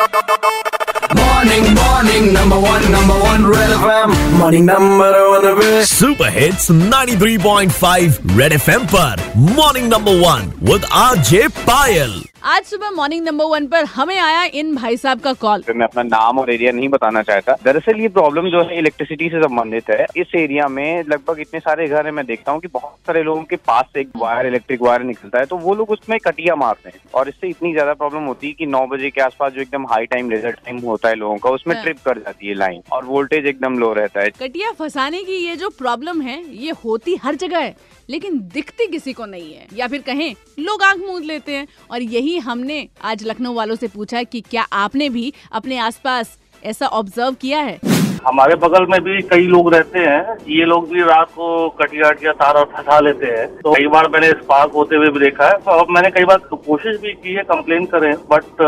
Morning, morning, number one, number one, Red FM. Morning, number one, पे super hits 93.5 red FM पर. Morning number one with RJ Payal आज सुबह morning number one पर हमें आया इन भाई साहब का कॉल मैं अपना नाम और एरिया नहीं बताना चाहता। दरअसल ये प्रॉब्लम जो है इलेक्ट्रिसिटी से संबंधित है। इस एरिया में लगभग इतने सारे घर है मैं देखता हूँ कि बहुत सारे लोगों के पास से एक वायर इलेक्ट्रिक वायर निकलता है। तो वो लोग उसमें कटिया मारते हैं। और इससे इतनी ज़्यादा प्रॉब्लम होती है कि नौ बजे के आसपास जो एकदम हाई टाइम रिज़ल्ट टाइम होता है लोगों का उसमें हाँ। ट्रिप कर जाती है लाइन और वोल्टेज एकदम लो रहता है। कटिया फंसाने की ये जो प्रॉब्लम है, ये होती हर जगह है, लेकिन दिखती किसी को नहीं है। या फिर कहें, लोग आँख मूंद लेते हैं। और यही हमने आज लखनऊ वालों से पूछा कि क्या आपने भी अपने आसपास ऐसा ऑब्ज़र्व किया है? हमारे बगल में भी कई लोग रहते हैं। ये लोग भी रात को कटिया अटिया तार और फंसा लेते हैं। तो कई बार मैंने स्पार्क होते हुए भी देखा है। तो अब मैंने कई बार कोशिश भी की है, कंप्लेन करें, बट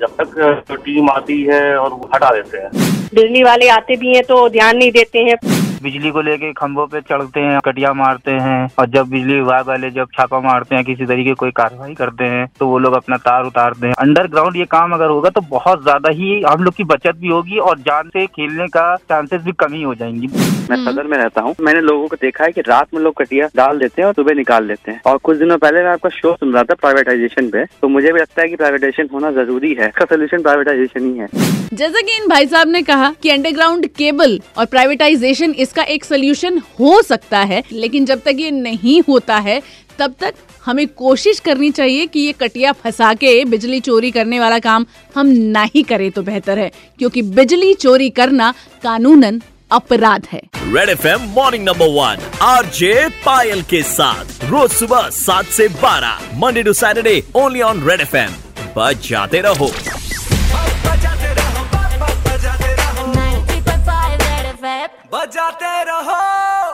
जब तक टीम आती है और हटा देते हैं। बिजली वाले आते भी हैं तो ध्यान नहीं देते हैं। बिजली को लेके खंभों पे चढ़ते हैं कटिया मारते हैं और जब बिजली विभाग वाले जब छापा मारते हैं किसी तरीके की कोई कार्रवाई करते हैं तो वो लोग अपना तार उतारते हैं। अंडरग्राउंड ये काम अगर होगा तो बहुत ज़्यादा ही हम लोग की बचत भी होगी और जान से खेलने का चांसेस भी कमी हो जाएँगी। मैं सदर में रहता हूँ। मैंने लोगों को देखा है कि रात में लोग कटिया डाल देते हैं और सुबह निकाल लेते हैं। और कुछ दिनों पहले मैं आपका शो सुन रहा था प्राइवेटाइजेशन पे तो मुझे भी लगता है की प्राइवेटाइजेशन होना ज़रूरी है। इसका सोल्यूशन प्राइवेटाइजेशन ही है। जैसा कि इन भाई साहब ने कहा कि अंडरग्राउंड केबल और प्राइवेटाइजेशन इसका एक सोल्यूशन हो सकता है, लेकिन जब तक ये नहीं होता है, तब तक हमें कोशिश करनी चाहिए कि ये कटिया फंसा के बिजली चोरी करने वाला काम हम ना ही करें तो बेहतर है, क्योंकि बिजली चोरी करना कानूनन अपराध है। Red F M morning number one R J Payal के साथ, रोज सुबह सात से बारह Monday to Saturday only on red FM बच जाते रहो। रहो बजाते रहो 90.5 Red FM. बजाते रहो